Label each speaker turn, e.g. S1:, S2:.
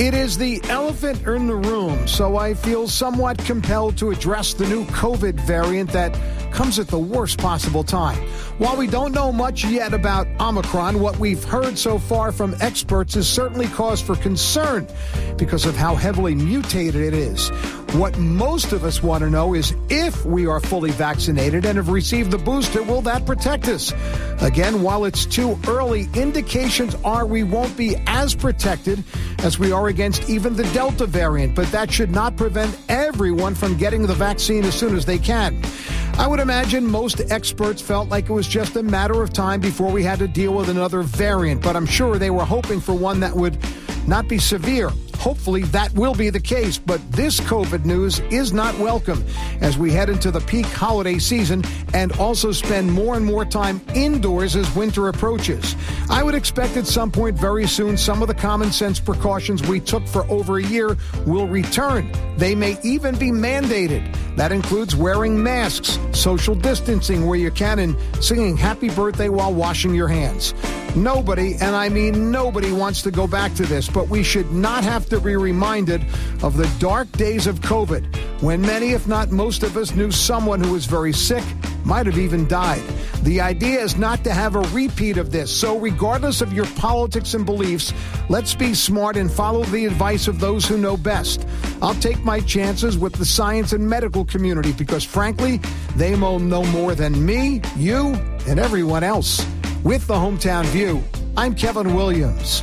S1: It is the elephant in the room, so I feel somewhat compelled to address the new COVID variant that comes at the worst possible time. While we don't know much yet about Omicron, what we've heard so far from experts is certainly cause for concern because of how heavily mutated it is. What most of us want to know is if we are fully vaccinated and have received the booster, will that protect us? Again, while it's too early, indications are we won't be as protected as we are against even the Delta variant, but that should not prevent everyone from getting the vaccine as soon as they can. I would imagine most experts felt like it was just a matter of time before we had to deal with another variant, but I'm sure they were hoping for one that would not be severe. Hopefully, that will be the case, but this COVID news is not welcome as we head into the peak holiday season and also spend more and more time indoors as winter approaches. I would expect at some point very soon some of the common sense precautions we took for over a year will return. They may even be mandated. That includes wearing masks, social distancing where you can, and singing happy birthday while washing your hands. Nobody, and I mean nobody, wants to go back to this, but we should not have to be reminded of the dark days of COVID when many, if not most of us, knew someone who was very sick, might have even died. The idea is not to have a repeat of this. So, regardless of your politics and beliefs, let's be smart and follow the advice of those who know best. I'll take my chances with the science and medical community because, frankly, they know more than me, you, and everyone else. With the Hometown View, I'm Kevin Williams.